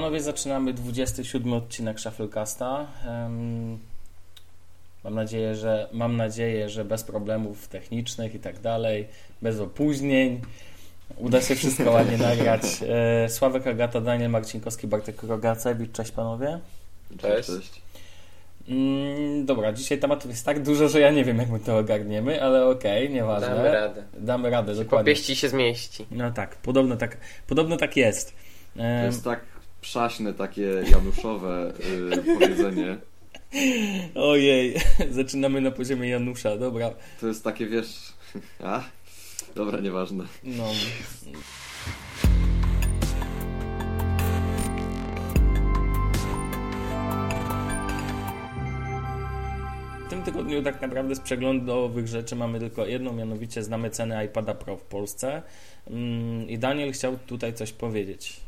panowie, zaczynamy 27 odcinek Shufflecasta. Mam nadzieję, że mam nadzieję, że bez problemów technicznych i tak dalej, bez opóźnień. Uda się wszystko ładnie nagrać. E, Sławek Agata, Daniel Marcinkowski, Bartek Rogacewicz. Cześć panowie. Cześć. Cześć. Mm, dobra, dzisiaj tematów jest tak dużo, że ja nie wiem, jak my to ogarniemy, ale okej, okay, nieważne. Damy radę. Damy radę, dokładnie. Popieści się zmieści. No tak, podobno tak, podobno tak jest. To jest tak przaśne, takie januszowe yy, powiedzenie. Ojej, zaczynamy na poziomie Janusza, dobra. To jest takie, wiesz... A? Dobra, nieważne. No. W tym tygodniu tak naprawdę z przeglądowych rzeczy mamy tylko jedną, mianowicie znamy ceny iPada Pro w Polsce. Mm, I Daniel chciał tutaj coś powiedzieć.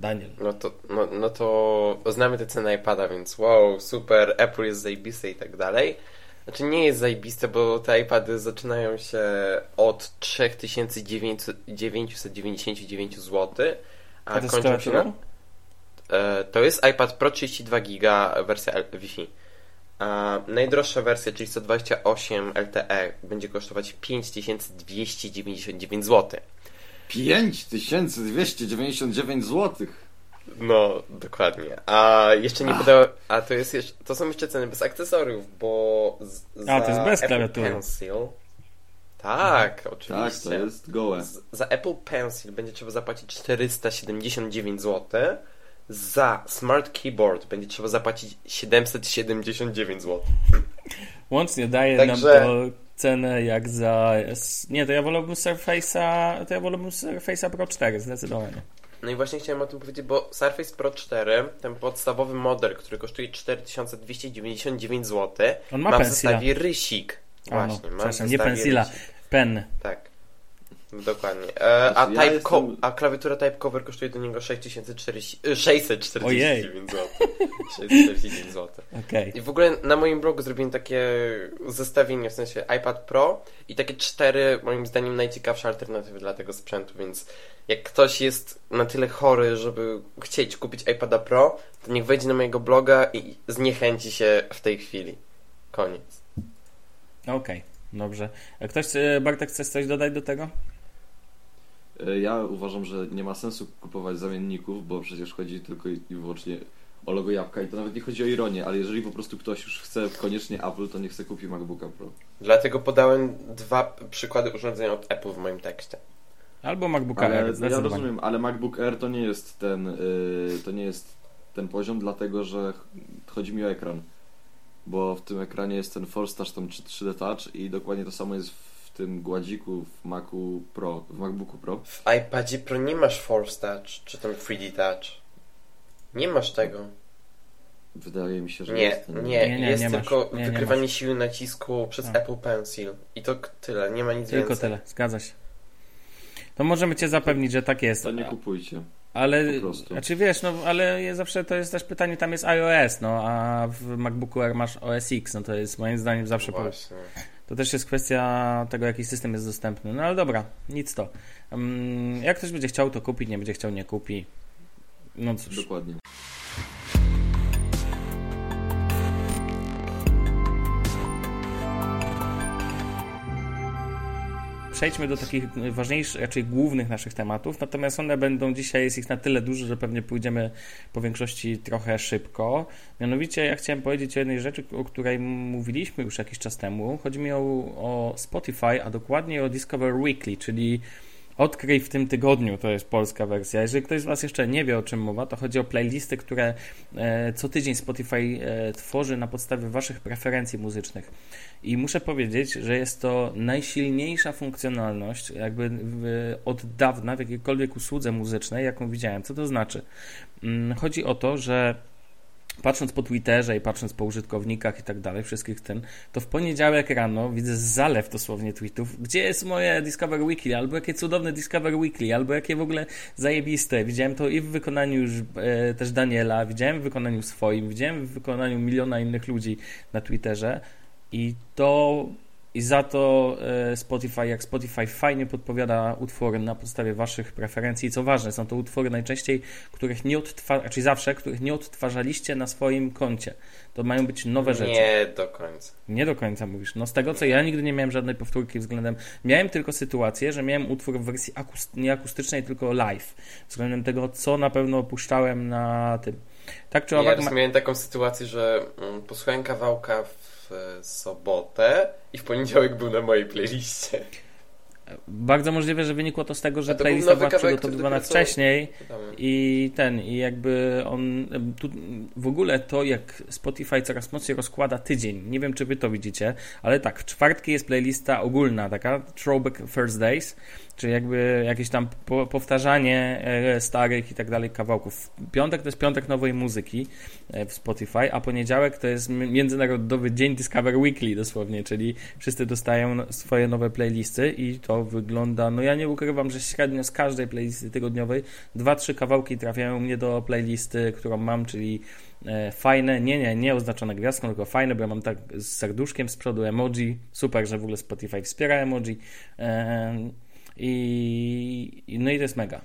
Daniel. No to, no, no to znamy te ceny iPada, więc wow, super, Apple jest zajebiste i tak dalej. Znaczy nie jest zajebiste, bo te iPady zaczynają się od 3999 zł, a, a kończą się na... E, to jest iPad Pro 32 GB wersja Wi-Fi. A najdroższa wersja, czyli 128 LTE, będzie kosztować 5299 zł. 5299 zł. No, dokładnie. A jeszcze nie podałem. A to jest jeszcze, to są jeszcze ceny bez akcesoriów, bo z, A, to jest bez klawiatury. Pencil. Tak, oczywiście. Tak, to jest gołe. Z, za Apple Pencil będzie trzeba zapłacić 479 zł. Za Smart Keyboard będzie trzeba zapłacić 779 zł. Łącznie daje Także... nam to cenę jak za... Nie, to ja wolałbym Surface'a to ja wolałbym Surface'a Pro 4 zdecydowanie. No i właśnie chciałem o tym powiedzieć, bo Surface Pro 4, ten podstawowy model, który kosztuje 4299 zł, On ma, ma w zestawie rysik. A, no, Właśnie, ma nie pensila, pen. Tak. Dokładnie. E, a, ja type jestem... a klawiatura Type Cover kosztuje do niego 649 zł. 649 zł. Okay. I w ogóle na moim blogu zrobiłem takie zestawienie, w sensie iPad Pro i takie cztery, moim zdaniem, najciekawsze alternatywy dla tego sprzętu, więc jak ktoś jest na tyle chory, żeby chcieć kupić iPada Pro, to niech wejdzie na mojego bloga i zniechęci się w tej chwili. Koniec. Okej, okay, dobrze. Ktoś, e, Bartek, chce coś dodać do tego? E, ja uważam, że nie ma sensu kupować zamienników, bo przecież chodzi tylko i wyłącznie o logo jabłka i to nawet nie chodzi o ironię, ale jeżeli po prostu ktoś już chce koniecznie Apple, to niech chce kupi MacBooka Pro. Dlatego podałem dwa przykłady urządzenia od Apple w moim tekście. Albo MacBook ale, Air. Ja rozumiem, ale MacBook Air to nie jest ten yy, to nie jest ten poziom, dlatego że chodzi mi o ekran. Bo w tym ekranie jest ten Force Touch, tam 3D Touch i dokładnie to samo jest w tym gładziku w Macu Pro, w MacBooku Pro. W iPadzie Pro nie masz Force Touch, czy tam 3D Touch. Nie masz tego. Wydaje mi się, że nie, jest. Nie, nie, jest nie tylko nie, wykrywanie siły nacisku przez A. Apple Pencil. I to tyle, nie ma nic tylko więcej. Tylko tyle, zgadza się. To możemy cię zapewnić, że tak jest. To nie kupujcie. Ale, znaczy wiesz, no ale zawsze to jest też pytanie, tam jest iOS, no a w MacBooku Air masz OS X, no to jest moim zdaniem zawsze... Po, to też jest kwestia tego, jaki system jest dostępny. No ale dobra, nic to. Um, jak ktoś będzie chciał, to kupi, nie będzie chciał, nie kupi. No cóż. Dokładnie. Przejdźmy do takich ważniejszych, raczej głównych naszych tematów, natomiast one będą dzisiaj, jest ich na tyle dużo, że pewnie pójdziemy po większości trochę szybko. Mianowicie ja chciałem powiedzieć o jednej rzeczy, o której mówiliśmy już jakiś czas temu. Chodzi mi o, o Spotify, a dokładnie o Discover Weekly, czyli Odkryj w tym tygodniu, to jest polska wersja. Jeżeli ktoś z Was jeszcze nie wie, o czym mowa, to chodzi o playlisty, które e, co tydzień Spotify e, tworzy na podstawie Waszych preferencji muzycznych. I muszę powiedzieć, że jest to najsilniejsza funkcjonalność, jakby od dawna w jakiejkolwiek usłudze muzycznej, jaką widziałem. Co to znaczy? Mm, chodzi o to, że patrząc po Twitterze i patrząc po użytkownikach i tak dalej, wszystkich tym, to w poniedziałek rano widzę zalew dosłownie tweetów, gdzie jest moje Discover Weekly, albo jakie cudowne Discover Weekly, albo jakie w ogóle zajebiste. Widziałem to i w wykonaniu już e, też Daniela, widziałem w wykonaniu swoim, widziałem w wykonaniu miliona innych ludzi na Twitterze. I to i za to e, Spotify, jak Spotify fajnie podpowiada utwory na podstawie waszych preferencji. Co ważne, są to utwory najczęściej, których nie odtwarzacie, czyli zawsze, których nie odtwarzaliście na swoim koncie. To mają być nowe rzeczy. Nie do końca. Nie do końca mówisz. No z tego co ja nigdy nie miałem żadnej powtórki względem. Miałem tylko sytuację, że miałem utwór w wersji akust... nie akustycznej, tylko live. Względem tego, co na pewno opuszczałem na tym. Tak czy Ja owak. raz ma- miałem taką sytuację, że mm, posłuchałem kawałka w e, sobotę i w poniedziałek był na mojej playliście. Bardzo możliwe, że wynikło to z tego, że playlista była kawałek, przygotowywana wcześniej. I ten, i jakby on, tu, w ogóle to jak Spotify coraz mocniej rozkłada tydzień, nie wiem czy wy to widzicie, ale tak, w czwartki jest playlista ogólna, taka Throwback Thursdays, czyli jakby jakieś tam po, powtarzanie e, starych i tak dalej kawałków. Piątek to jest piątek nowej muzyki e, w Spotify, a poniedziałek to jest Międzynarodowy Dzień Discover Weekly dosłownie, czyli wszyscy dostają no- swoje nowe playlisty i to wygląda, no ja nie ukrywam, że średnio z każdej playlisty tygodniowej dwa, trzy kawałki trafiają mnie do playlisty, którą mam, czyli e, fajne, nie, nie, nie oznaczone gwiazdką, tylko fajne, bo ja mam tak z serduszkiem z przodu emoji, super, że w ogóle Spotify wspiera emoji e, i, no i to jest mega.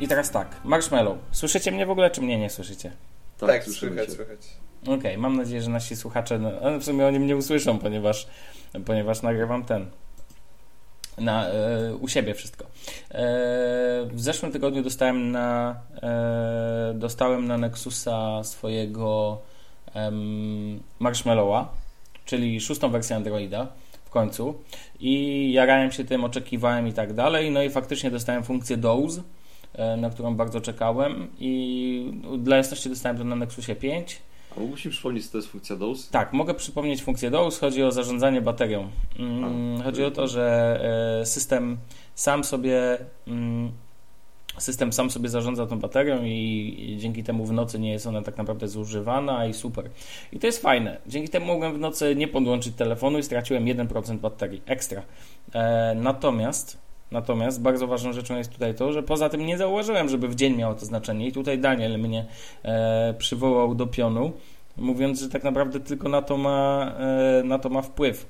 I teraz tak, Marshmallow. Słyszycie mnie w ogóle, czy mnie nie słyszycie? Tak, słyszymy słychać, słychać. Okej, mam nadzieję, że nasi słuchacze, no, w sumie oni mnie usłyszą, ponieważ, ponieważ nagrywam ten na, e, u siebie wszystko. E, w zeszłym tygodniu dostałem na e, dostałem na Nexusa swojego Marshmallowa, czyli szóstą wersję Androida w końcu. I jarałem się tym, oczekiwałem i tak dalej, no i faktycznie dostałem funkcję Doze, e, na którą bardzo czekałem. I dla jasności dostałem to na Nexusie 5 A mógłbyś mi przypomnieć, co to jest funkcja DOS? tak, mogę przypomnieć funkcję DOS. Chodzi o zarządzanie baterią. Mm, A. Chodzi o to, że e, system sam sobie mm, system sam sobie zarządza tą baterią i, dzięki temu w nocy nie jest ona tak naprawdę zużywana i super. I to jest fajne. Dzięki temu mogłem w nocy nie podłączyć telefonu i straciłem 1% baterii ekstra. E, natomiast Natomiast bardzo ważną rzeczą jest tutaj to, że poza tym nie zauważyłem, żeby w dzień miało to znaczenie i tutaj Daniel mnie e, przywołał do pionu, mówiąc, że tak naprawdę tylko na to ma, e, na to ma wpływ.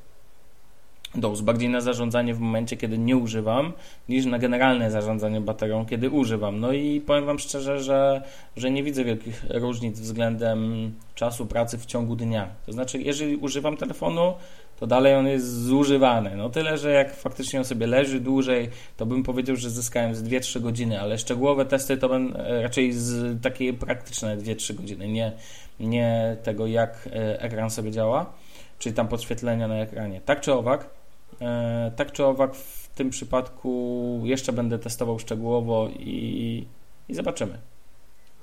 DOS bardziej na zarządzanie w momencie, kiedy nie używam, niż na generalne zarządzanie baterią, kiedy używam. No i powiem Wam szczerze, że, że nie widzę wielkich różnic względem czasu pracy w ciągu dnia. To znaczy, jeżeli używam telefonu, to dalej on jest zużywany. No tyle, że jak faktycznie on sobie leży dłużej, to bym powiedział, że zyskałem z 2-3 godziny, ale szczegółowe testy to będą e, raczej z takie praktyczne 2-3 godziny, nie, nie tego, jak e, ekran sobie działa, czyli tam podświetlenia na ekranie. Tak czy owak, e, tak czy owak w tym przypadku jeszcze będę testował szczegółowo i, i zobaczymy.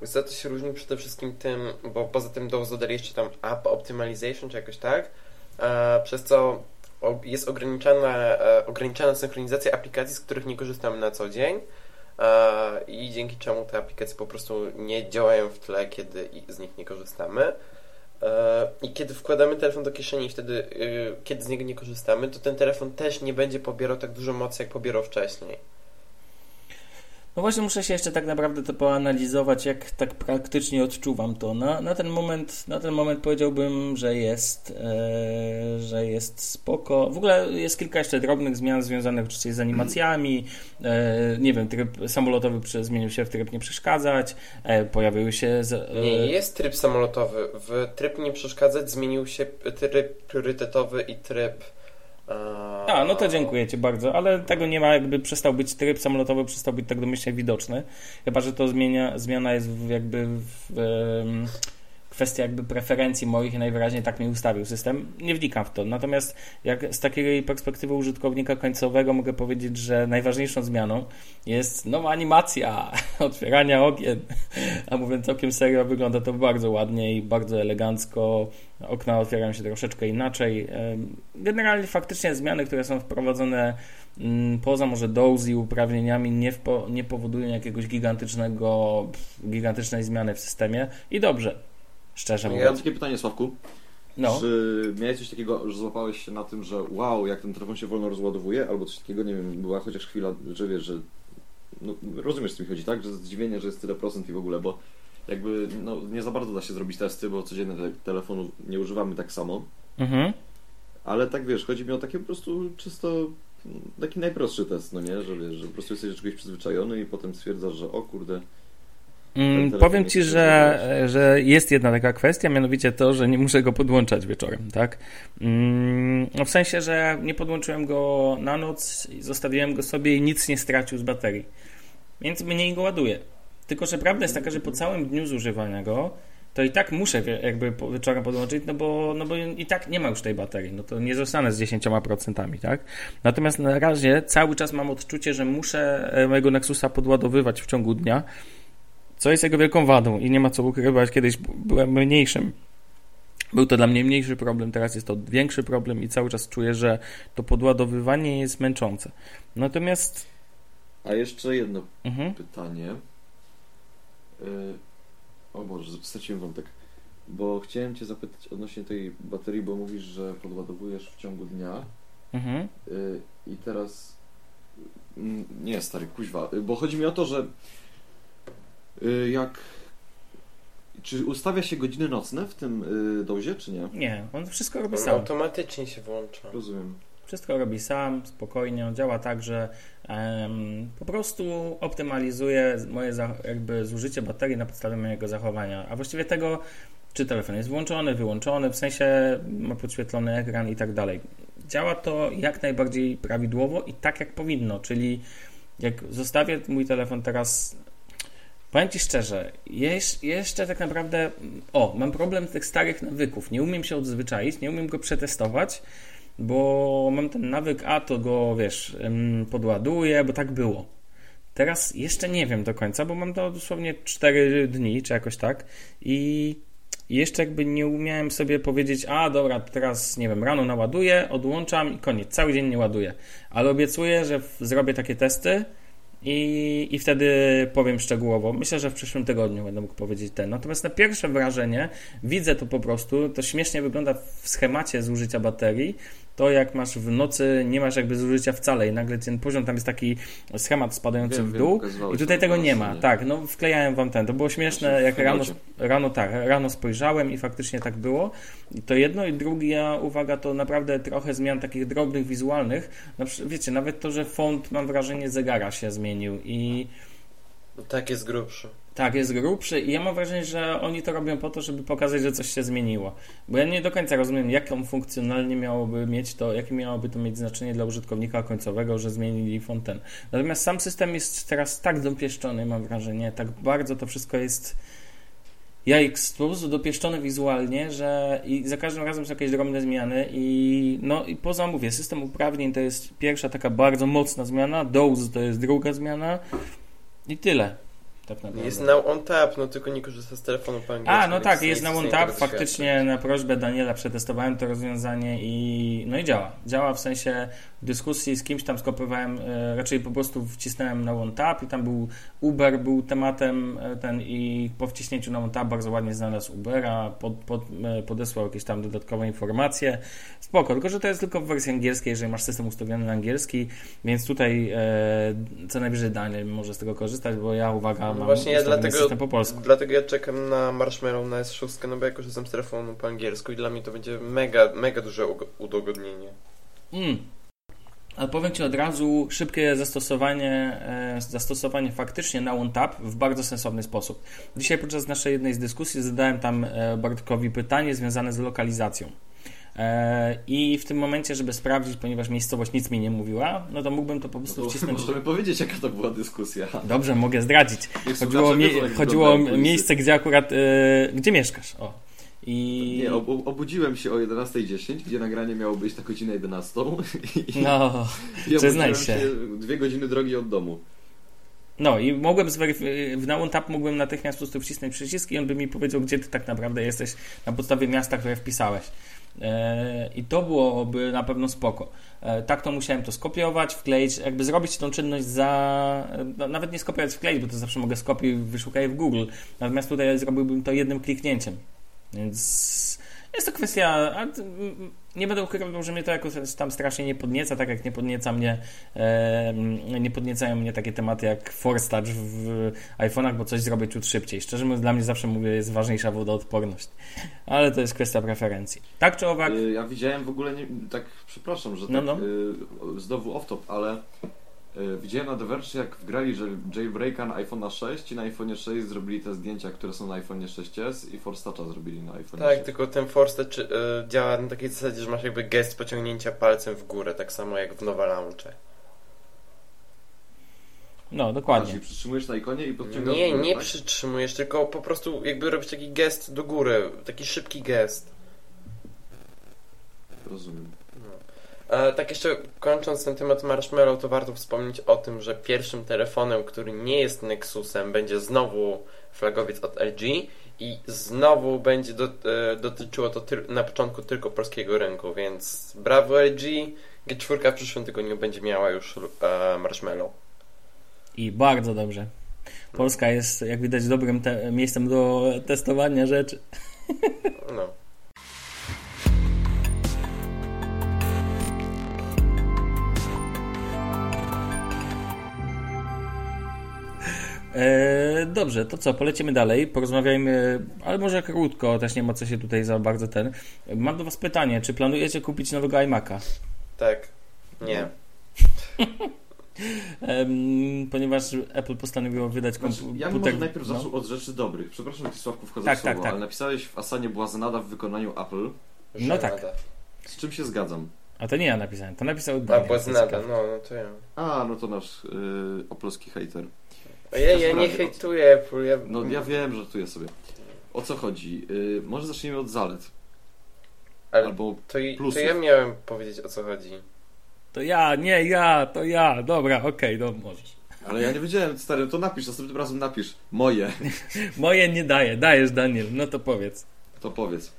Co, to się różni przede wszystkim tym, bo poza tym DOS dodali jeszcze tam App Optimization czy jakoś tak, przez co jest ograniczona, e, ograniczona synchronizacja aplikacji, z których nie korzystamy na co dzień e, i dzięki czemu te aplikacje po prostu nie działają w tle, kiedy z nich nie korzystamy. E, I kiedy wkładamy telefon do kieszeni i wtedy, y, kiedy z niego nie korzystamy, to ten telefon też nie będzie pobierał tak dużo mocy, jak pobierał wcześniej. No właśnie muszę się jeszcze tak naprawdę to poanalizować, jak tak praktycznie odczuwam to. Na, na, ten, moment, na ten moment powiedziałbym, że jest, e, że jest spoko. W ogóle jest kilka jeszcze drobnych zmian związanych oczywiście z animacjami. E, nie wiem, tryb samolotowy zmienił się w tryb nie przeszkadzać. E, pojawiły się... Z, e, Nie, jest tryb samolotowy. W tryb nie przeszkadzać zmienił się tryb priorytetowy i tryb. A, no to dziękuję Ci bardzo, ale tego nie ma, jakby przestał być tryb samolotowy, przestał być tak domyślnie widoczny. Chyba, że to zmienia, zmiana jest w, jakby w, kwestia jakby preferencji moich i najwyraźniej tak mi ustawił system. Nie wnikam w to. Natomiast jak z takiej perspektywy użytkownika końcowego mogę powiedzieć, że najważniejszą zmianą jest nowa animacja otwierania okien. A mówiąc całkiem serio, wygląda to bardzo ładnie i bardzo elegancko. Okna otwierają się troszeczkę inaczej. Generalnie faktycznie zmiany, które są wprowadzone mm, poza może dozy i uprawnieniami nie, wpo, nie powodują jakiegoś gigantycznego, gigantycznej zmiany w systemie i dobrze, szczerze Ja- Ja mówiąc. mam takie pytanie, Sławku. No. Czy miałeś coś takiego, że złapałeś się na tym, że wow, jak ten telefon się wolno rozładowuje, albo coś takiego, nie wiem, była chociaż chwila, że wiesz, że no, rozumiesz, co mi chodzi, tak? Że zdziwienie, że jest tyle procent i w ogóle, bo jakby no, nie za bardzo da się zrobić testy, bo codziennie te, telefonu nie używamy tak samo. Mhm. Ale tak wiesz, chodzi mi o takie po prostu czysto taki najprostszy test, no nie? Że wiesz, że po prostu jesteś do czegoś przyzwyczajony i potem stwierdzasz, że o kurde, Mm, powiem ci, że, że jest jedna taka kwestia, mianowicie to, że nie muszę go podłączać wieczorem, tak? Mm, no w sensie, że nie podłączyłem go na noc, zostawiłem go sobie i nic nie stracił z baterii. Więc mniej go ładuję. Tylko, że prawda jest taka, że po całym dniu zużywania go, to i tak muszę jakby wieczorem podłączyć, no bo, no bo i tak nie ma już tej baterii, no to nie zostanę z 10%, tak? Natomiast na razie cały czas mam odczucie, że muszę e, mojego Nexusa podładowywać w ciągu dnia, co jest jego wielką wadą i nie ma co ukrywać. Kiedyś byłem mniejszym. Był to dla mnie mniejszy problem, teraz jest to większy problem i cały czas czuję, że to podładowywanie jest męczące. Natomiast. A jeszcze jedno Mhm. pytanie. Yy, o Boże, straciłem wątek. Bo chciałem Cię zapytać odnośnie tej baterii, bo mówisz, że podładowujesz w ciągu dnia. Mhm. Yy, I teraz. Mm, Nie, stary, kuźwa. Yy, Bo chodzi mi o to, że. Yy, Jak. Czy ustawia się godziny nocne w tym yy, dozie, czy nie? Nie, on wszystko robi On sam. automatycznie się włącza. Rozumiem. Wszystko robi sam, spokojnie. On działa tak, że em, po prostu optymalizuje moje jakby zużycie baterii na podstawie mojego zachowania. A właściwie tego, czy telefon jest włączony, wyłączony, w sensie ma podświetlony ekran i tak dalej. Działa to jak najbardziej prawidłowo i tak jak powinno, czyli jak zostawię mój telefon teraz. Powiem Ci szczerze, jeż, jeszcze tak naprawdę. O, mam problem tych starych nawyków. Nie umiem się odzwyczaić, nie umiem go przetestować bo mam ten nawyk, a to go, wiesz, podładuję, bo tak było. Teraz jeszcze nie wiem do końca, bo mam to dosłownie 4 dni, czy jakoś tak i jeszcze jakby nie umiałem sobie powiedzieć, a dobra, teraz, nie wiem, rano naładuję, odłączam i koniec, cały dzień nie ładuję. Ale obiecuję, że zrobię takie testy i, i wtedy powiem szczegółowo. Myślę, że w przyszłym tygodniu będę mógł powiedzieć ten. Natomiast na pierwsze wrażenie widzę to po prostu, to śmiesznie wygląda w schemacie zużycia baterii, to jak masz w nocy, nie masz jakby zużycia wcale i nagle ten poziom, tam jest taki schemat spadający Wiem, w wiem, dół pokazywałeś i tutaj tego nie ma. stronie. Tak, no wklejałem wam ten, to było śmieszne, Znaczy, jak rano, rano tak, rano spojrzałem i faktycznie tak było. I to jedno i druga uwaga to naprawdę trochę zmian takich drobnych, wizualnych. Na przykład, wiecie, nawet to, że font mam wrażenie zegara się zmienił i Tak jest grubszy. Tak, jest grubszy i ja mam wrażenie, że oni to robią po to, żeby pokazać, że coś się zmieniło. Bo ja nie do końca rozumiem, jaką funkcjonalnie miałoby mieć to, jakie miałoby to mieć znaczenie dla użytkownika końcowego, że zmienili font ten. Natomiast sam system jest teraz tak dopieszczony, mam wrażenie, tak bardzo to wszystko jest jajks, po prostu dopieszczone wizualnie, że i za każdym razem są jakieś drobne zmiany i no i poza mówię, system uprawnień to jest pierwsza taka bardzo mocna zmiana, dose to jest druga zmiana i tyle. Tak naprawdę. Jest now on tap, no tylko nie korzysta z telefonu po angielsku. A, no tak, jest na OneTap. tego Faktycznie na prośbę Daniela przetestowałem to rozwiązanie i no i działa. Działa w sensie w dyskusji z kimś tam skopiowałem, e, raczej po prostu wcisnąłem na OneTap i tam był Uber, był tematem e, ten i po wciśnięciu na OneTap bardzo ładnie znalazł Ubera, pod, pod, e, podesłał jakieś tam dodatkowe informacje. Spoko, tylko że to jest tylko w wersji angielskiej, jeżeli masz system ustawiony na angielski, więc tutaj e, co najwyżej Daniel może z tego korzystać, bo ja uwaga, mam właśnie ja dlatego, system po polsku. dlatego ja czekam na Marshmallow na S6, no bo ja korzystam z telefonu po angielsku i dla mnie to będzie mega, mega duże udogodnienie. Mm. Ale powiem Ci od razu, szybkie zastosowanie, e, zastosowanie faktycznie na OneTap w bardzo sensowny sposób. Dzisiaj podczas naszej jednej z dyskusji zadałem tam e, Bartkowi pytanie związane z lokalizacją. E, I w tym momencie, żeby sprawdzić, ponieważ miejscowość nic mi nie mówiła, no to mógłbym to po prostu wcisnąć. możemy powiedzieć, jaka to była dyskusja. Dobrze, mogę zdradzić. Chodziło, jak chodziło o miejsce, gdzie akurat, e, gdzie mieszkasz. O. I... Nie, ob ob- obudziłem się o 11.10, gdzie nagranie miało być na godzinę 11. I, No, i przyznaj się. dwie godziny drogi od domu. No i mogłem zweryf- w NaOnTap mogłem natychmiast po prostu wcisnąć przycisk i on by mi powiedział, gdzie ty tak naprawdę jesteś na podstawie miasta, które wpisałeś. E, I to byłoby na pewno spoko. E, Tak to musiałem to skopiować, wkleić, jakby zrobić tą czynność za... no, Nawet nie skopiować, wkleić, bo to zawsze mogę skopiuj, wyszukaj w Google. Natomiast tutaj zrobiłbym to jednym kliknięciem. Więc Jest to kwestia, nie będę ukrywał, że mnie to jakoś tam strasznie nie podnieca, tak jak nie podnieca mnie, nie podniecają mnie takie tematy jak Force Touch w iPhone'ach, bo coś zrobię ciut szybciej. Szczerze mówiąc, dla mnie zawsze mówię, jest ważniejsza wodoodporność. Ale to jest kwestia preferencji. Tak czy owak? Y, ja widziałem w ogóle, nie, tak, przepraszam, że no, tak, no. Y, znowu off-top, ale widziałem na The Verge, jak wgrali że jailbreaka na iPhone 6 i na iPhone 6 zrobili te zdjęcia, które są na iPhone 6s i Force Toucha zrobili na iPhone Tak, 6. tylko ten Force Touch y, działa na takiej zasadzie, że masz jakby gest pociągnięcia palcem w górę, tak samo jak w Nowa Launche. No, dokładnie. Czyli przytrzymujesz na ikonie i podciągasz Nie, górę, nie tak? przytrzymujesz, tylko po prostu jakby robisz taki gest do góry, taki szybki gest. Rozumiem. E, tak jeszcze kończąc ten temat Marshmallow, to warto wspomnieć o tym, że pierwszym telefonem, który nie jest Nexusem, będzie znowu flagowiec od LG i znowu będzie do, e, dotyczyło to na początku tylko polskiego rynku, więc brawo LG, G4 w przyszłym tygodniu będzie miała już e, Marshmallow. I bardzo dobrze. Polska jest, jak widać, dobrym miejscem do testowania rzeczy. No. Dobrze, to co, polecimy dalej, porozmawiajmy, ale może krótko, też nie ma co się tutaj za bardzo ten. Mam do Was pytanie, czy planujecie kupić nowego iMac'a? Tak. Nie. ponieważ Apple postanowiło wydać komputer. Znaczy, ja bym może najpierw no. zaczął od rzeczy dobrych. Przepraszam, Ci Sławku wchodzę tak, w słowo, tak, tak. ale napisałeś w Asanie Błazenada w wykonaniu Apple. No tak. Z czym się zgadzam. A to nie ja napisałem, to napisał Daniel. A Błazenada, no, no to ja. A, no to nasz yy, opolski hater. Ja, ja nie hejtuję Apple. Ja... No ja wiem, że tu jest sobie. O co chodzi? Yy, może zacznijmy od zalet. Ale Albo to, plusów. to ja miałem powiedzieć o co chodzi. To ja, nie ja, to ja. Dobra, okej, okay, no możesz. Ale ja nie wiedziałem, stary, to napisz, następnym razem napisz. Moje. Moje nie daję, dajesz Daniel, no to powiedz. To powiedz.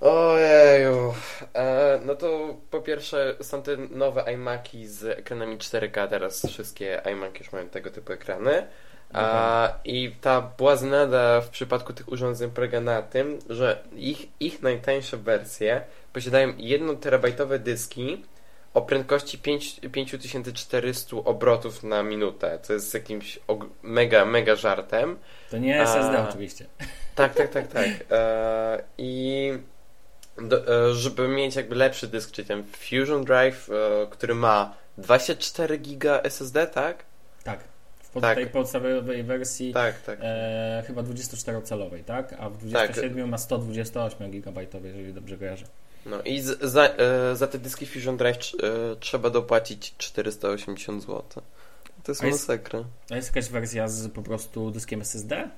Ojeju. E, no to po pierwsze są te nowe iMaki z ekranami 4K, teraz wszystkie iMaki już mają tego typu ekrany. A, I ta błaznada w przypadku tych urządzeń polega na tym, że ich, ich najtańsze wersje posiadają 1 terabajtowe dyski o prędkości 5, 5400 obrotów na minutę, co jest jakimś mega, mega żartem. To nie SSD A, oczywiście. Tak, tak, tak, tak. E, I do, e, żeby mieć jakby lepszy dysk, czyli ten Fusion Drive, e, który ma 24 giga SSD, tak? Tak. W tak. tej podstawowej wersji tak, tak. E, chyba 24-calowej, tak? A w 27 tak. ma 128 GB, jeżeli dobrze kojarzę. No i z, za, e, za te dyski Fusion Drive e, trzeba dopłacić 480 zł. To jest masakra. A jest jakaś wersja z po prostu dyskiem SSD?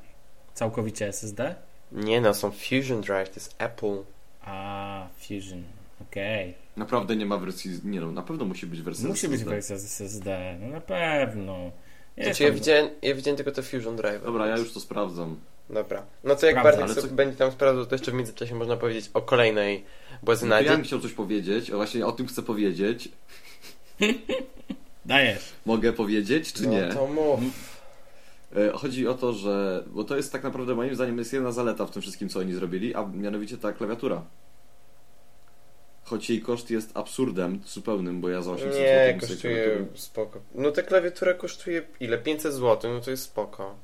Całkowicie SSD? Nie no, są Fusion Drive, to jest Apple. A, Fusion, okej. Okay. Naprawdę nie ma wersji, nie no, na pewno musi być wersja Musi być wersja z SSD, no na pewno. Znaczy, ja, widziałem, ja widziałem tylko te Fusion Drive. Dobra, ja już to sprawdzam. Dobra. No to jak Bartek co... będzie tam sprawdzał, to jeszcze w międzyczasie można powiedzieć o kolejnej błazynadzie. No ja bym chciał coś powiedzieć, o właśnie o tym chcę powiedzieć. Dajesz. Mogę powiedzieć, czy no, nie? to mów. E, chodzi o to, że. Bo to jest tak naprawdę moim zdaniem jest jedna zaleta w tym wszystkim, co oni zrobili, a mianowicie ta klawiatura. Choć jej koszt jest absurdem zupełnym, bo ja za 800 Nie, zł kosztuje spoko. No ta klawiatura kosztuje ile? 500 zł, no to jest spoko.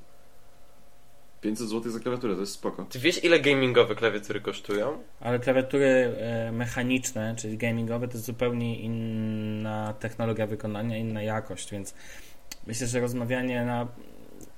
500 zł za klawiaturę, to jest spoko. Ty wiesz ile gamingowe klawiatury kosztują? Ale klawiatury e, mechaniczne, czyli gamingowe, to jest zupełnie inna technologia wykonania, inna jakość, więc myślę, że rozmawianie na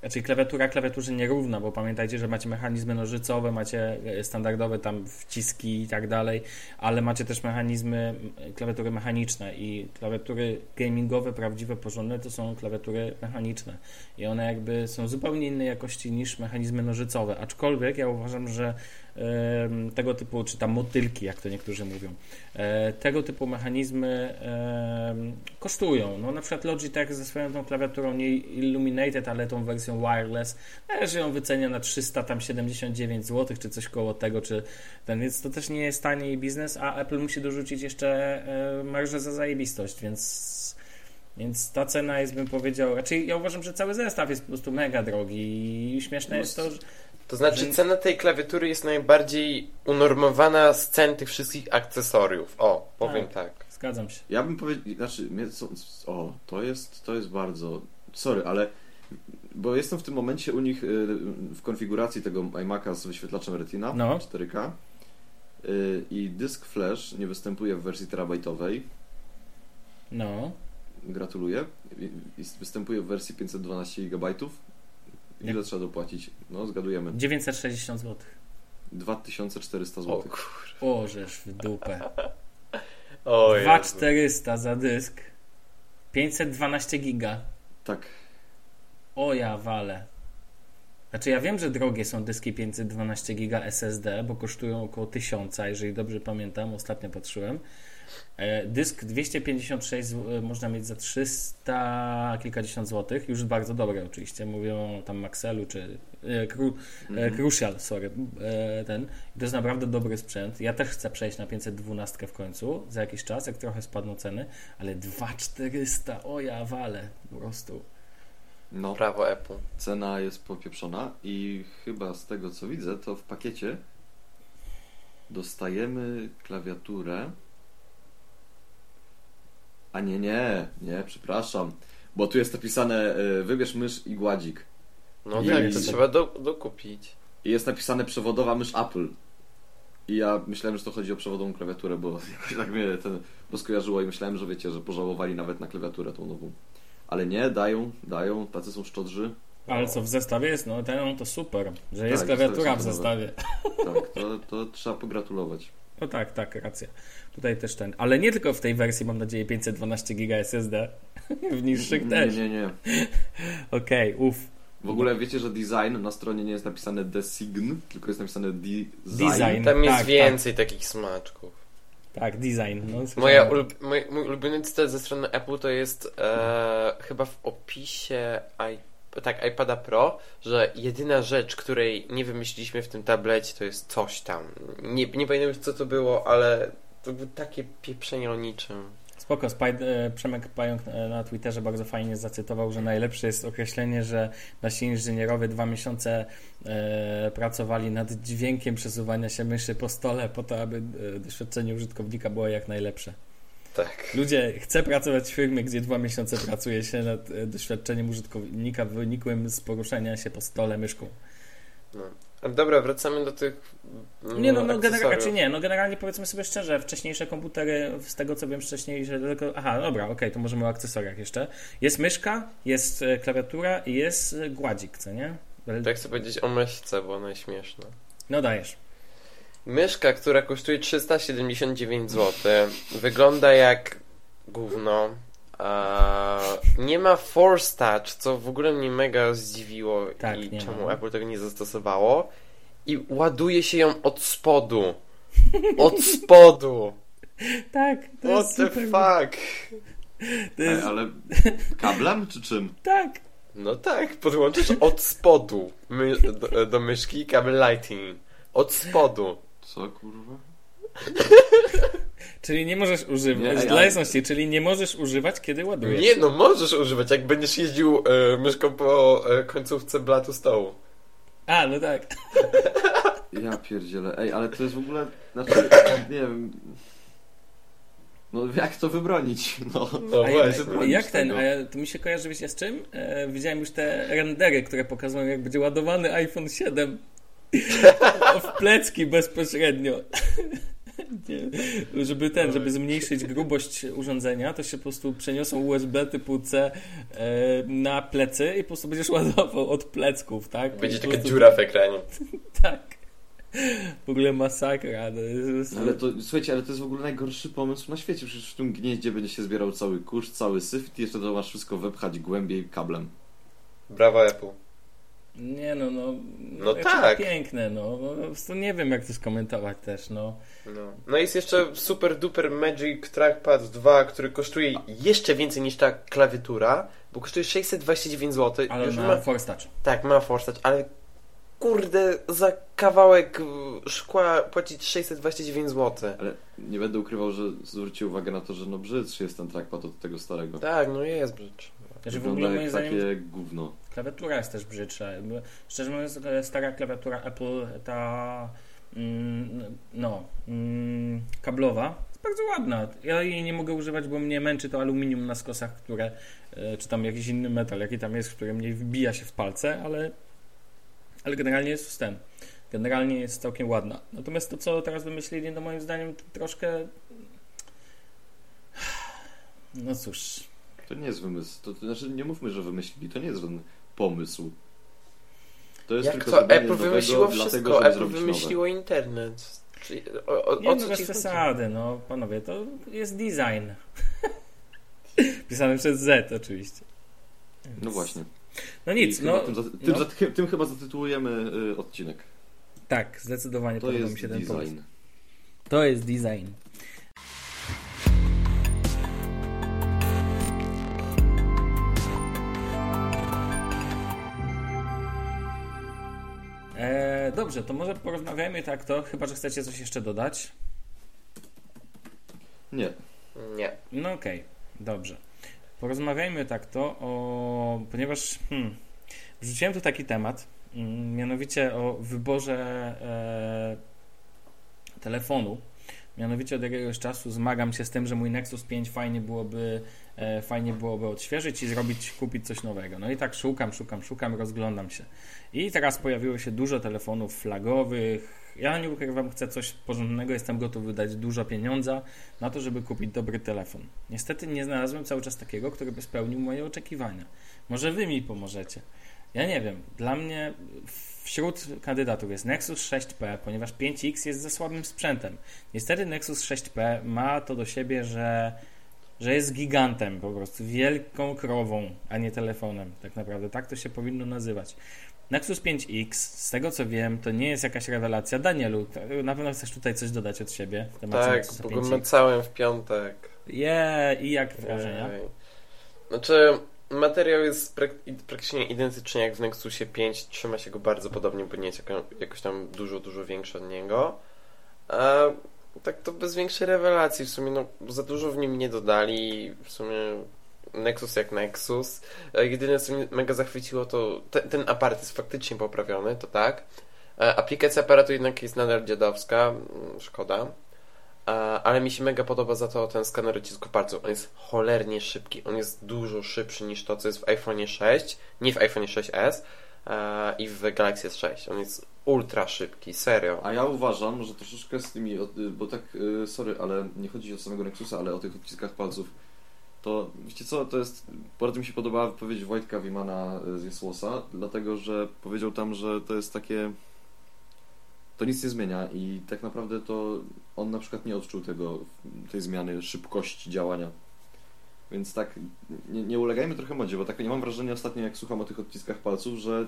znaczy klawiatura klawiaturze nierówna, bo pamiętajcie, że macie mechanizmy nożycowe, macie e, standardowe tam wciski i tak dalej, ale macie też mechanizmy, klawiatury mechaniczne i klawiatury gamingowe, prawdziwe, porządne to są klawiatury mechaniczne i one jakby są zupełnie innej jakości niż mechanizmy nożycowe, aczkolwiek ja uważam, że tego typu, czy tam motylki, jak to niektórzy mówią, e, tego typu mechanizmy kosztują. No, na przykład Logitech ze swoją tą klawiaturą nie Illuminated, ale tą wersją wireless, należy ją wycenia na 379 zł, czy coś koło tego, czy ten, więc to też nie jest tani biznes, a Apple musi dorzucić jeszcze e, marżę za zajebistość, więc Więc ta cena jest, bym powiedział, raczej ja uważam, że cały zestaw jest po prostu mega drogi i śmieszne No, jest to, że To znaczy, Że- cena tej klawiatury jest najbardziej unormowana z cen tych wszystkich akcesoriów. O, powiem tak. zgadzam się. Ja bym powiedział, znaczy, mnie, o, to jest, to jest bardzo, sorry, ale, bo jestem w tym momencie u nich y, w konfiguracji tego iMac'a z wyświetlaczem Retina No. 4K y, i dysk flash nie występuje w wersji terabajtowej, No. gratuluję, występuje w wersji 512 GB. Ile Jak? trzeba dopłacić? No, zgadujemy. 960 zł. 2400 O zł. kur... Ożesz w dupę. O Jezu. 2400 za dysk. 512 giga. Tak. O ja wale. Znaczy ja wiem, że drogie są dyski 512 giga SSD, bo kosztują około 1000, jeżeli dobrze pamiętam, ostatnio patrzyłem. E, Dysk 256 zł- e, można mieć za 300 kilkadziesiąt złotych, już bardzo dobre oczywiście, mówię o tam Maxelu czy e, Cru, e, Mhm. Crucial, sorry, e, ten. I To jest naprawdę dobry sprzęt. Ja też chcę przejść na 512 w końcu, za jakiś czas, jak trochę spadną ceny, ale 2400, o ja wale, po prostu. No, Prawo Apple. cena jest popieprzona i chyba z tego co widzę, to w pakiecie dostajemy klawiaturę. A nie, nie, nie, przepraszam. Bo tu jest napisane y, wybierz mysz i gładzik. No I- tak, to trzeba do, dokupić. I jest napisane przewodowa mysz Apple. I ja myślałem, że to chodzi o przewodową klawiaturę, bo jakoś tak mnie ten rozkojarzyło i myślałem, że wiecie, że pożałowali nawet na klawiaturę tą nową. Ale nie, dają, dają, tacy są szczodrzy. Ale co w zestawie jest? No ten to super, że jest Tak, klawiatura w zestawie. Tak, to, to trzeba pogratulować. No tak, tak, racja. Tutaj też ten. Ale nie tylko w tej wersji, mam nadzieję, 512 giga SSD. w niższych Nie, też. nie, nie. Okej, uff. W ogóle wiecie, że design na stronie nie jest napisane design, tylko jest napisane design. Design. Tam jest Tak, więcej takich smaczków. Tak, design. No, Moja ulub... mój, mój ulubiony cytat ze strony Apple to jest e, chyba w opisie tak, iPada Pro, że jedyna rzecz, której nie wymyśliliśmy w tym tablecie, to jest coś tam. Nie, nie pamiętam już co to było, ale to było takie pieprzenie o niczym. Spoko, Spaj- e, Przemek Pająk e, na Twitterze bardzo fajnie zacytował, że najlepsze jest określenie, że nasi inżynierowie dwa miesiące e, pracowali nad dźwiękiem przesuwania się myszy po stole po to, aby doświadczenie użytkownika było jak najlepsze. Tak. Ludzie, chcę pracować w firmie, gdzie dwa miesiące pracuje się nad doświadczeniem użytkownika wynikłym z poruszania się po stole myszką. No. Dobra, wracamy do tych. Nie, no, no generalnie, akcesoriów. czy nie, no generalnie powiedzmy sobie szczerze, wcześniejsze komputery, z tego co wiem wcześniej, że tylko, aha, dobra, okej, to możemy o akcesoriach jeszcze. Jest myszka, jest e, klawiatura i jest e, gładzik, co nie? Ja chcę powiedzieć o myszce, bo ona jest śmieszna. No dajesz. Myszka, która kosztuje 379 zł, wygląda jak gówno. A, nie ma Force Touch, co w ogóle mnie mega zdziwiło Tak, i czemu ma. Apple tego nie zastosowało. I ładuje się ją od spodu. Od spodu! Tak, to What jest the super. fuck? To Ej, jest, ale kablem czy czym? tak. No tak, podłączysz od spodu my, do, do myszki kabel Lightning. Od spodu. Co kurwa? Czyli nie możesz używać, Nie, dla jasności, czyli nie możesz używać, kiedy ładujesz. Nie no, możesz używać, jak będziesz jeździł e, myszką po e, końcówce blatu stołu. A, no tak. Ja pierdzielę. Ej, ale to jest w ogóle, znaczy, nie wiem... No jak to wybronić? No. No A właśnie. jak, jak ten, tego. a ja- to mi się kojarzy, wiecie z czym? E, widziałem już te rendery, które pokazują, jak będzie ładowany iPhone 7 w plecki bezpośrednio. Żeby ten, żeby zmniejszyć grubość urządzenia, to się po prostu przeniosą USB typu C e, na plecy i po prostu będziesz ładował od plecków, tak? Będzie taka prostu- dziura w ekranie. Tak. W ogóle masakra. To jest, Ale to, słuchajcie, ale to jest w ogóle najgorszy pomysł na świecie. Przecież w tym gnieździe będzie się zbierał cały kurz, cały syf i jeszcze to masz wszystko wepchać głębiej kablem. Brawo Apple. Nie no, no. No raczej tak. Piękne, no. no. Po prostu nie wiem, jak to skomentować też, no. No. no jest jeszcze super duper Magic Trackpad 2, który kosztuje jeszcze więcej niż ta klawiatura, bo kosztuje 629 zł. Ale Już na ma, Force Touch. tak, ma Force Touch, ale kurde, za kawałek szkła płacić 629 zł. Ale nie będę ukrywał, że zwrócił uwagę na to, że no brzydszy jest ten trackpad od tego starego. Tak, no jest brzydszy. Znaczy w ogóle moim zdaniem takie gówno. klawiatura jest też brzydsza. Szczerze mówiąc, stara klawiatura Apple, ta mm, no, mm, kablowa, jest bardzo ładna. Ja jej nie mogę używać, bo mnie męczy to aluminium na skosach, które, e, czy tam jakiś inny metal, jaki tam jest, który mnie wbija się w palce, ale, ale generalnie jest wstęp. Generalnie jest całkiem ładna. Natomiast to, co teraz wymyślili, no moim zdaniem troszkę no cóż, To nie jest wymysł. To, to znaczy nie mówmy, że wymyślili. To nie jest żaden pomysł. To jest Jak tylko to Apple wymyśliło dlatego, wszystko, żeby Apple wymyśliło internet. Czyli o, o, Nie, o no bez przesady, no panowie, to jest design. Pisany przez Z oczywiście. Nowe. No właśnie. No nic, no, Tym, za, tym, no. za, tym chyba zatytułujemy y, odcinek. tak, zdecydowanie To podoba mi się ten pomysł. design. To jest design. Dobrze, to może porozmawiajmy tak to, chyba że chcecie coś jeszcze dodać. Nie. Nie. No okej, dobrze. Porozmawiajmy tak to o. Ponieważ hmm, wrzuciłem tu taki temat, mm, mianowicie o wyborze e, telefonu. Mianowicie od jakiegoś czasu zmagam się z tym, że mój Nexus 5 fajnie byłoby, fajnie byłoby odświeżyć i zrobić, kupić coś nowego. No i tak szukam, szukam, szukam, rozglądam się. I teraz pojawiło się dużo telefonów flagowych. Ja nie ukrywam, chcę coś porządnego, jestem gotów wydać dużo pieniądza na to, żeby kupić dobry telefon. Niestety nie znalazłem cały czas takiego, który by spełnił moje oczekiwania. Może wy mi pomożecie. Ja nie wiem. Dla mnie wśród kandydatów jest Nexus 6P, ponieważ 5X jest za słabym sprzętem. Niestety Nexus 6P ma to do siebie, że, że jest gigantem po prostu, wielką krową, a nie telefonem. Tak naprawdę tak to się powinno nazywać. Nexus 5X, z tego co wiem, to nie jest jakaś rewelacja. Danielu, na pewno chcesz tutaj coś dodać od siebie w temacie Tak, Nexusa bo go 5X. macałem w piątek. Je, i jak wrażenia? Znaczy, materiał jest prak praktycznie identyczny jak w Nexusie 5. Trzyma się go bardzo podobnie, bo nie jest jako, jakoś tam dużo, dużo większy od niego. A tak to bez większej rewelacji. W sumie no, za dużo w nim nie dodali. W sumie Nexus jak Nexus. E, Jedyne co mnie mega zachwyciło to te, ten aparat jest faktycznie poprawiony, to tak. E, Aplikacja aparatu jednak jest nadal dziadowska. mm, Szkoda. A, ale mi się mega podoba za to ten skaner odcisków palców. On jest cholernie szybki. On jest dużo szybszy niż to, co jest w iPhone 6. Nie w iPhone 6s a, i w Galaxy S6. On jest ultra szybki, serio. A ja uważam, że troszeczkę z tymi, bo tak, y, sorry, ale nie chodzi o samego Nexusa, ale o tych odciskach palców. To, wiecie co, to jest, bardzo mi się podobała wypowiedź Wojtka Wimana y, z Jesłosa, dlatego, że powiedział tam, że to jest takie, to nic nie zmienia i tak naprawdę to on na przykład nie odczuł tego, tej zmiany szybkości działania. Więc tak, nie, nie ulegajmy trochę modzie, bo tak nie mam wrażenia ostatnio, jak słucham o tych odciskach palców, że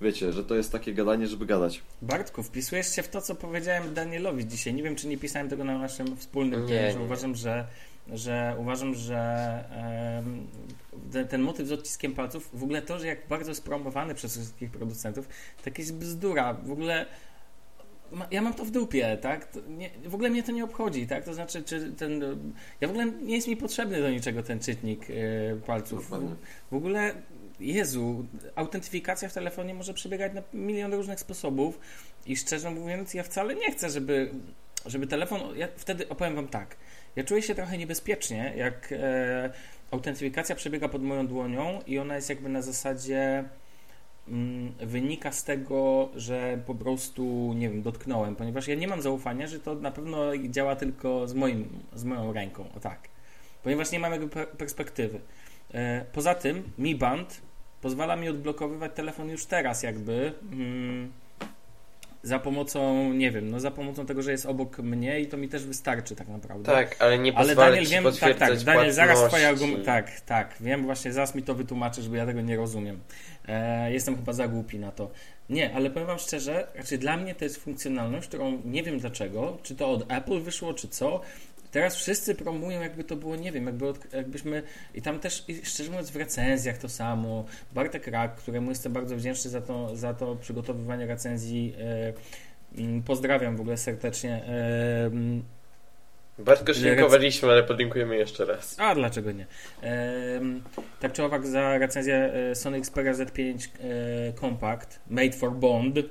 wiecie, że to jest takie gadanie, żeby gadać. Bartku, wpisujesz się w to, co powiedziałem Danielowi dzisiaj. Nie wiem, czy nie pisałem tego na naszym wspólnym Nie, że nie. uważam, że, że uważam, że ten, ten motyw z odciskiem palców, w ogóle to, że jak bardzo jest promowany przez wszystkich producentów, to jakaś bzdura. W ogóle ja mam to w dupie, tak? Nie, w ogóle mnie to nie obchodzi, tak? To znaczy, czy ten. Ja w ogóle nie jest mi potrzebny do niczego ten czytnik y, palców. Dokładnie. W ogóle, Jezu, autentyfikacja w telefonie może przebiegać na milion różnych sposobów i szczerze mówiąc, ja wcale nie chcę, żeby, żeby telefon. Ja wtedy opowiem Wam tak. Ja czuję się trochę niebezpiecznie, jak e, autentyfikacja przebiega pod moją dłonią i ona jest jakby na zasadzie mm, wynika z tego, że po prostu, nie wiem, dotknąłem, ponieważ ja nie mam zaufania, że to na pewno działa tylko z, moim, z moją ręką, o tak. Ponieważ nie mam jakby per- perspektywy. E, Poza tym Mi Band pozwala mi odblokowywać telefon już teraz jakby mm, za pomocą, nie wiem, no za pomocą tego, że jest obok mnie i to mi też wystarczy tak naprawdę. Tak, ale nie Ale pozwala Daniel, ci wiem, tak, tak, Daniel, zaraz twoja argument, tak, tak, wiem, właśnie zaraz mi to wytłumaczysz, bo ja tego nie rozumiem. E, jestem chyba za głupi na to. Nie, ale powiem wam szczerze, znaczy dla mnie to jest funkcjonalność, którą nie wiem dlaczego, czy to od Apple wyszło, czy co, teraz wszyscy promują, jakby to było, nie wiem, jakby jakbyśmy. I tam też, i szczerze mówiąc, w recenzjach to samo. Bartek Rak, któremu jestem bardzo wdzięczny za to, za to przygotowywanie recenzji. E, mm, pozdrawiam w ogóle serdecznie. E, mm, Bartko już linkowaliśmy, ale podlinkujemy jeszcze raz. A, dlaczego nie? tak czy owak za recenzję e, Sony Xperia Z5 e, Compact Made for Bond e,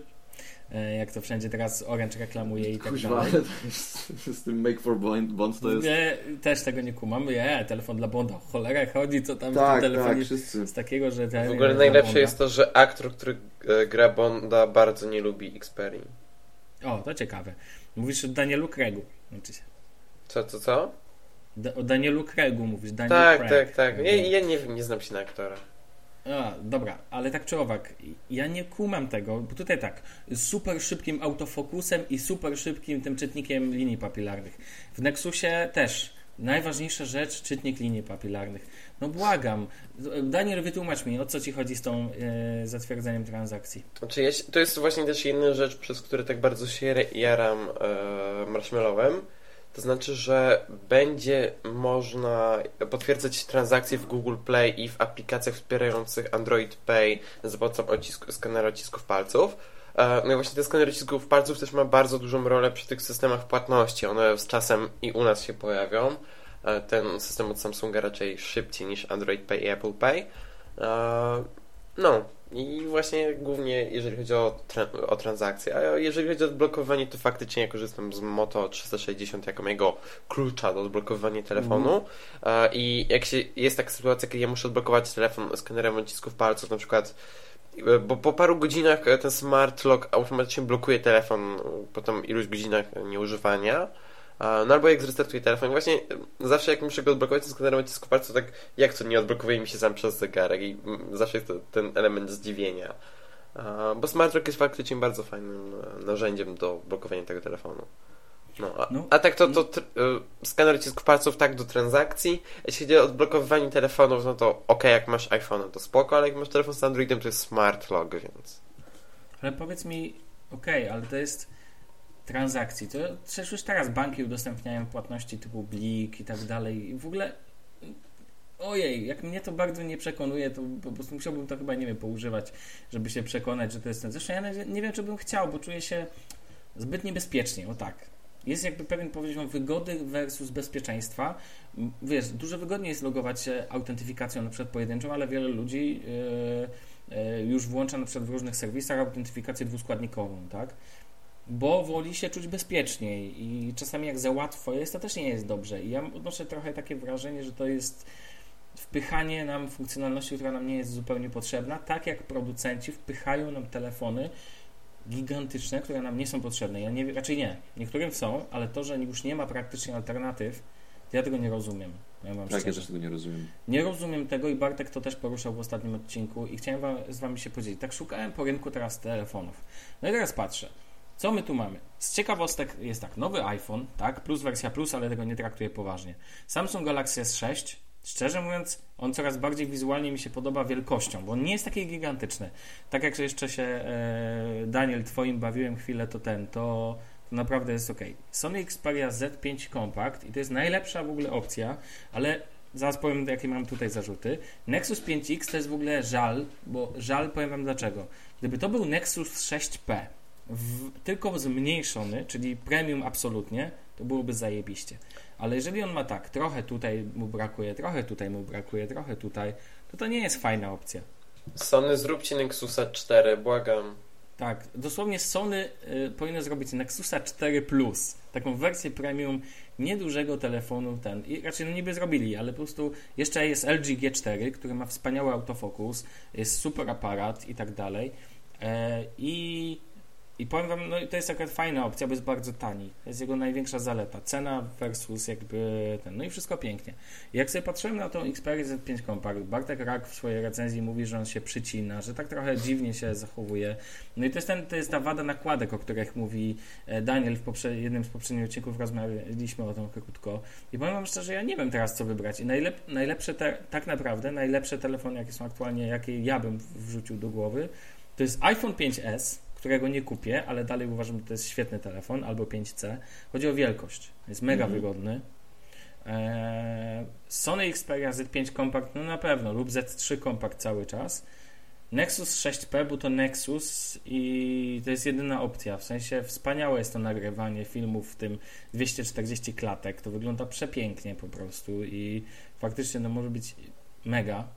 jak to wszędzie teraz Orange reklamuje i tak Kuźwa, dalej. Z, z tym Make for Bond, Bond to jest... Nie, też tego nie kumam. Nie, telefon dla Bonda. Cholera chodzi, co tam tak, w tym telefonie tak, wszyscy. z takiego, że... Ten, W ogóle najlepsze jest to, że aktor, który gra Bonda bardzo nie lubi Xperii. O, to ciekawe. Mówisz o Danielu Craigu. Znaczy się. Co, co, co? Da, o Danielu Craigu mówisz. Daniel tak, Craig. tak, tak. Ja, ja nie wiem, nie znam się na aktora. A, dobra, ale tak czy owak, ja nie kumam tego, bo tutaj tak, super szybkim autofokusem i super szybkim tym czytnikiem linii papilarnych. W Nexusie też najważniejsza rzecz, czytnik linii papilarnych. No błagam, Daniel, wytłumacz mi, o co ci chodzi z tą e, zatwierdzeniem transakcji. Znaczy, to jest właśnie też jedna rzecz, przez które tak bardzo się jaram e, marshmallowem. To znaczy, że będzie można potwierdzać transakcje w Google Play i w aplikacjach wspierających Android Pay za pomocą odcisku, skanera odcisków palców. E, no i właśnie ten skaner odcisków palców też ma bardzo dużą rolę przy tych systemach płatności. One z czasem i u nas się pojawią. E, ten system od Samsunga raczej szybciej niż Android Pay i Apple Pay. E, no, i właśnie głównie jeżeli chodzi o, tra o transakcje, a jeżeli chodzi o odblokowanie, to faktycznie ja korzystam z Moto 360 jako mojego klucza do odblokowania telefonu. Mm. I jak się, jest taka sytuacja, kiedy ja muszę odblokować telefon skanerem odcisków palców, na przykład bo po paru godzinach ten smart lock automatycznie blokuje telefon po tam iluś godzinach nieużywania. No albo jak zrestartuję telefon. Właśnie zawsze jak muszę go odblokować z odcisku palca, to tak jak to nie odblokowuje mi się sam przez zegarek i zawsze jest to ten element zdziwienia. Bo Smart Lock jest faktycznie bardzo fajnym e, narzędziem do blokowania tego telefonu. No, a, no, a tak to, to tr- e, skaner odcisków palców tak do transakcji. Jeśli chodzi o odblokowywanie telefonów, no to ok, jak masz iPhone, to spoko, ale jak masz telefon z Androidem, to jest Smart Lock, więc... Ale powiedz mi, ok, ale to jest transakcji. To przecież już teraz banki udostępniają płatności typu Blik i tak dalej. I w ogóle ojej, jak mnie to bardzo nie przekonuje, to po prostu musiałbym to chyba, nie wiem, poużywać, żeby się przekonać, że to jest ten. Zresztą ja nie wiem, czy bym chciał, bo czuję się zbyt niebezpiecznie, o tak. Jest jakby pewien, powiedziałbym, wygody versus bezpieczeństwa. Wiesz, dużo wygodniej jest logować się autentyfikacją na przykład pojedynczą, ale wiele ludzi yy, yy, już włącza na przykład w różnych serwisach autentyfikację dwuskładnikową, tak? Bo woli się czuć bezpieczniej i czasami jak za łatwo jest, to też nie jest dobrze. I ja odnoszę trochę takie wrażenie, że to jest wpychanie nam funkcjonalności, która nam nie jest zupełnie potrzebna, tak jak producenci wpychają nam telefony gigantyczne, które nam nie są potrzebne. Ja nie, raczej nie. Niektórym są, ale to, że już nie ma praktycznie alternatyw, ja tego nie rozumiem. Ja tak, ja też tego nie rozumiem. Nie rozumiem tego i Bartek to też poruszał w ostatnim odcinku i chciałem wam, z Wami się podzielić. Tak szukałem po rynku teraz telefonów. No i teraz patrzę. Co my tu mamy? Z ciekawostek jest tak, nowy iPhone, tak, plus wersja plus, ale tego nie traktuję poważnie. Samsung Galaxy S6, szczerze mówiąc, on coraz bardziej wizualnie mi się podoba wielkością, bo on nie jest taki gigantyczny. Tak jak jeszcze się e, Daniel twoim bawiłem chwilę, to ten, to, to naprawdę jest ok. Sony Xperia Z5 Compact i to jest najlepsza w ogóle opcja, ale zaraz powiem, jakie mam tutaj zarzuty. Nexus 5X to jest w ogóle żal, bo żal powiem wam dlaczego. Gdyby to był Nexus 6P, w, tylko zmniejszony, czyli premium absolutnie, to byłoby zajebiście. Ale jeżeli on ma tak, trochę tutaj mu brakuje, trochę tutaj mu brakuje, trochę tutaj, to to nie jest fajna opcja. Sony zróbcie Nexusa 4, błagam. Tak, dosłownie Sony y, powinno zrobić Nexusa 4 Plus, taką wersję premium niedużego telefonu ten. I raczej no niby zrobili, ale po prostu jeszcze jest LG G4, który ma wspaniały autofokus, jest super aparat i tak dalej. E, I i powiem Wam, no to jest taka fajna opcja, bo jest bardzo tani. To jest jego największa zaleta. Cena versus jakby ten. No i wszystko pięknie. Jak sobie patrzyłem na tą Xperia Z5 Compact, Bartek Rak w swojej recenzji mówi, że on się przycina, że tak trochę dziwnie się zachowuje. No i to jest, ten, to jest ta wada nakładek, o których mówi e, Daniel w poprze- jednym z poprzednich odcinków, rozmawialiśmy o tym krótko. I powiem Wam szczerze, ja nie wiem teraz, co wybrać. I najlep- najlepsze, te- tak naprawdę, najlepsze telefony, jakie są aktualnie, jakie ja bym wrzucił do głowy, to jest iPhone 5S, którego nie kupię, ale dalej uważam, że to jest świetny telefon, albo 5C. Chodzi o wielkość. Jest mega mm. wygodny. Eee, Sony Xperia Z5 Compact, no na pewno, lub Z3 Compact cały czas. Nexus 6P, bo to Nexus i to jest jedyna opcja. W sensie wspaniałe jest to nagrywanie filmów w tym 240 klatek. To wygląda przepięknie po prostu i faktycznie no może być mega.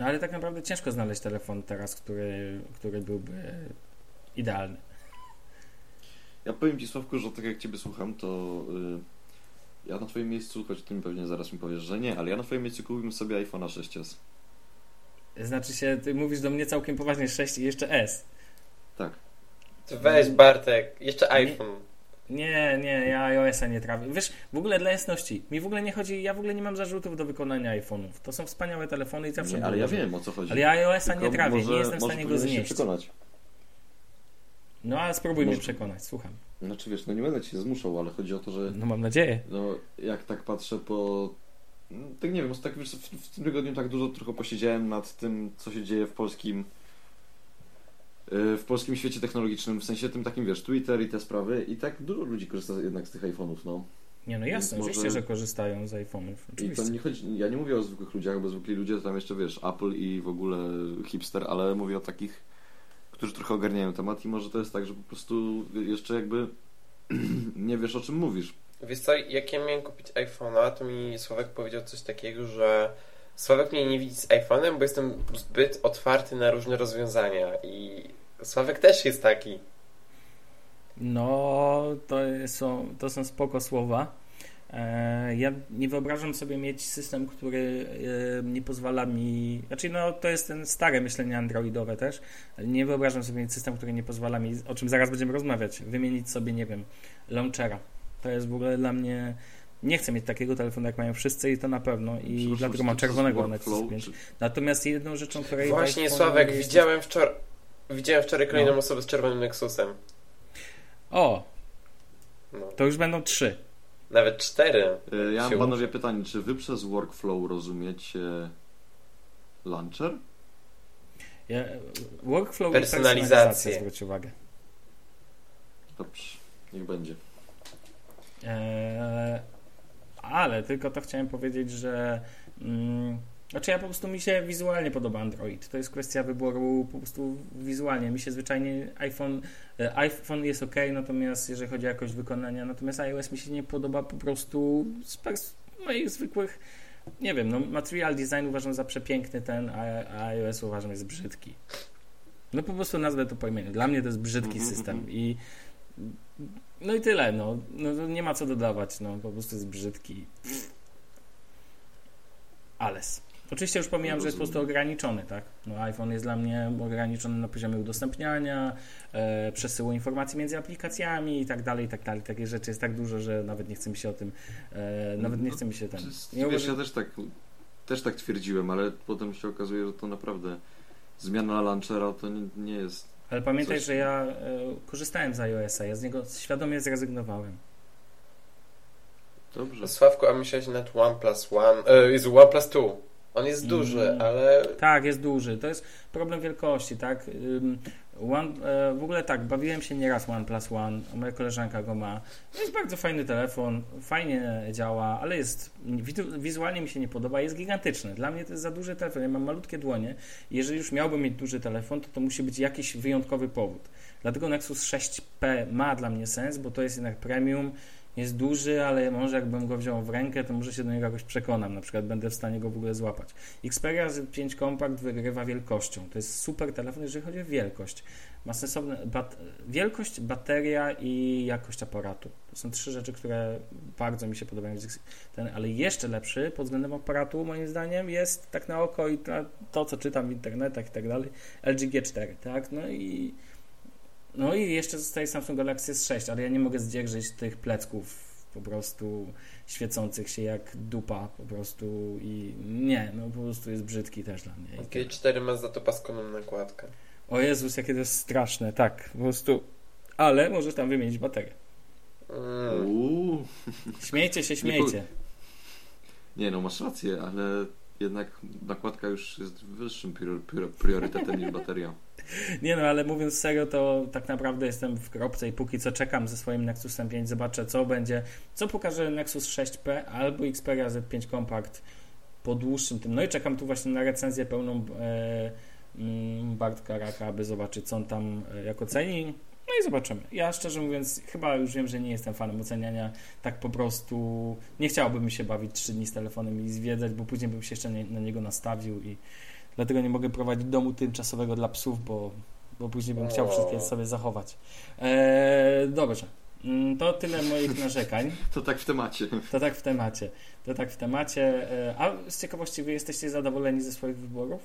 No ale tak naprawdę ciężko znaleźć telefon teraz, który, który byłby idealny. Ja powiem Ci Sławku, że tak jak Ciebie słucham, to y, ja na Twoim miejscu, choć Ty mi pewnie zaraz mi powiesz, że nie, ale ja na Twoim miejscu kupiłbym sobie iPhone'a 6s. Znaczy się, Ty mówisz do mnie całkiem poważnie 6 i jeszcze S. Tak. To weź Bartek, jeszcze Nie. iPhone. Nie, nie, ja iOS-a nie trafię. Wiesz, w ogóle dla jasności, mi w ogóle nie chodzi, ja w ogóle nie mam zarzutów do wykonania iPhone'ów. To są wspaniałe telefony i zawsze Nie, ale ja wiem o co chodzi. Ale ja iOS-a Tylko nie trawię, może, nie jestem w stanie go powinieneś się znieść. przekonać. No ale spróbuj Może- mnie przekonać, słucham. Znaczy wiesz, no nie będę Cię zmuszał, ale chodzi o to, że No mam nadzieję. no, jak tak patrzę po... no, Tak nie wiem, tak wiesz, w, w tym tygodniu tak dużo trochę posiedziałem nad tym, co się dzieje w polskim w polskim świecie technologicznym, w sensie tym takim, wiesz, Twitter i te sprawy i tak dużo ludzi korzysta jednak z tych iPhone'ów, no. Nie no jasne, Może- oczywiście, że korzystają z iPhone'ów. I Oczywiście. to nie chodzi, ja nie mówię o zwykłych ludziach, bo zwykli ludzie to tam jeszcze, wiesz, Apple i w ogóle hipster, ale mówię o takich, którzy trochę ogarniają temat i może to jest tak, że po prostu jeszcze jakby nie wiesz o czym mówisz. Wiesz co, jak ja miałem kupić iPhone'a, to mi Sławek powiedział coś takiego, że Sławek mnie nie widzi z iPhone'em, bo jestem zbyt otwarty na różne rozwiązania i Sławek też jest taki. No, to są, to są spoko słowa. E, Ja nie wyobrażam sobie mieć system, który e, nie pozwala mi. Znaczy, no to jest ten stare myślenie androidowe też. Nie wyobrażam sobie mieć system, który nie pozwala mi, o czym zaraz będziemy rozmawiać, wymienić sobie, nie wiem, launchera. To jest w ogóle dla mnie. Nie chcę mieć takiego telefonu, jak mają wszyscy, i to na pewno. I Przepraszam, dlatego mam czerwonego Nexus 5. czy- Natomiast jedną rzeczą, której. Właśnie Sławek, jest- widziałem wczoraj widziałem wczoraj kolejną No. osobę z czerwonym Nexusem. O, No. to już będą trzy. Nawet cztery. E, Ja mam panowie pytanie, czy wy przez workflow rozumiecie launcher? Ja, workflow Personalizację. i personalizacja, zwróć uwagę. Dobrze, niech będzie. Eee, ale tylko to chciałem powiedzieć, że mm, znaczy ja po prostu mi się wizualnie podoba Android. To jest kwestia wyboru po prostu wizualnie. Mi się zwyczajnie iPhone, e, iPhone jest ok, natomiast jeżeli chodzi o jakość wykonania, natomiast iOS mi się nie podoba po prostu z pers- moich zwykłych nie wiem, no material design uważam za przepiękny ten, a, iOS uważam jest brzydki. No po prostu nazwę to po imieniu. Dla mnie to jest brzydki Mhm, system mhm. i no i tyle, no. no nie ma co dodawać, no po prostu jest brzydki. Ales. Oczywiście już pomijam, że jest po prostu ograniczony, tak? No iPhone jest dla mnie ograniczony na poziomie udostępniania, e, przesyłu informacji między aplikacjami i tak dalej, i tak dalej. Takie rzeczy jest tak dużo, że nawet nie chce mi się o tym, e, nawet nie chce mi się ten... Nie Wiesz, ja też tak, też tak twierdziłem, ale potem się okazuje, że to naprawdę zmiana launchera to nie, nie jest... Ale pamiętaj, Coś- że ja e, korzystałem z iOS-a, ja z niego świadomie zrezygnowałem. Dobrze. Sławku, a myślałeś nad OnePlus One, e, jest OnePlus 2. On jest duży, Mm. ale Tak, jest duży. To jest problem wielkości, tak? One, e, w ogóle tak, bawiłem się nieraz OnePlus One, moja koleżanka go ma. To jest bardzo fajny telefon, fajnie działa, ale jest wizualnie mi się nie podoba, jest gigantyczny. Dla mnie to jest za duży telefon, ja mam malutkie dłonie. Jeżeli już miałbym mieć duży telefon, to to musi być jakiś wyjątkowy powód. Dlatego Nexus 6P ma dla mnie sens, bo to jest jednak premium, jest duży, ale może jakbym go wziął w rękę, to może się do niego jakoś przekonam. Na przykład będę w stanie go w ogóle złapać. Xperia Z5 Compact wygrywa wielkością. To jest super telefon, jeżeli chodzi o wielkość. Ma sensowne bat wielkość, bateria i jakość aparatu. To są trzy rzeczy, które bardzo mi się podobają. Ten, ale jeszcze lepszy pod względem aparatu, moim zdaniem, jest tak na oko i to, to co czytam w internetach i tak dalej, LG G4, tak? No i no i jeszcze zostaje Samsung Galaxy S6, ale ja nie mogę zdzierżyć tych plecków po prostu świecących się jak dupa po prostu i nie, no po prostu jest brzydki też dla mnie. I tyle. G4 ma za to paskoną nakładkę. O Jezus, jakie to jest straszne, tak, po prostu, ale możesz tam wymienić baterię. Mm. Śmiejcie się, śmiejcie. Nie no, masz rację, ale jednak nakładka już jest wyższym priorytetem niż bateria. Nie no, ale mówiąc serio, to tak naprawdę jestem w kropce i póki co czekam ze swoim Nexusem 5, zobaczę co będzie, co pokaże Nexus 6P albo Xperia Z5 Compact po dłuższym tym. No i czekam tu właśnie na recenzję pełną e, mm, Bartka Raka, aby zobaczyć co on tam e, jak oceni. No i zobaczymy. Ja szczerze mówiąc, chyba już wiem, że nie jestem fanem oceniania. Tak po prostu nie chciałbym się bawić 3 dni z telefonem i zwiedzać, bo później bym się jeszcze na niego nastawił i dlatego nie mogę prowadzić domu tymczasowego dla psów, bo, bo później bym chciał wszystkie sobie zachować. Eee, dobrze. Mm, to tyle moich narzekań. To tak w temacie. To tak w temacie. To tak w temacie. Eee, a z ciekawości, wy jesteście zadowoleni ze swoich wyborów?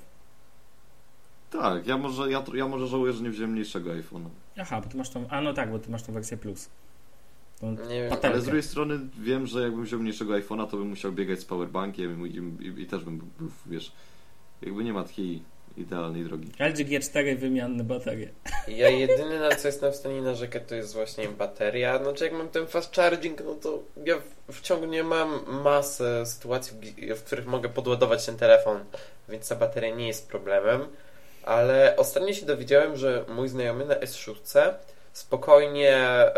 Tak, ja może, ja, ja może żałuję, że nie wziąłem mniejszego iPhone'a. Aha, bo ty masz tą. A no tak, bo ty masz tą wersję plus. nie wiem, ale z drugiej strony wiem, że jakbym wziął mniejszego iPhone'a, to bym musiał biegać z powerbankiem i, i, i też bym był, wiesz, jakby nie ma takiej idealnej drogi. LG G4 wymianne baterie. Ja jedyne na co jestem w stanie narzekać to jest właśnie bateria. Znaczy jak mam ten fast charging, no to ja w ciągu nie mam masę sytuacji, w których mogę podładować ten telefon, więc ta bateria nie jest problemem. Ale ostatnio się dowiedziałem, że mój znajomy na S6 spokojnie e,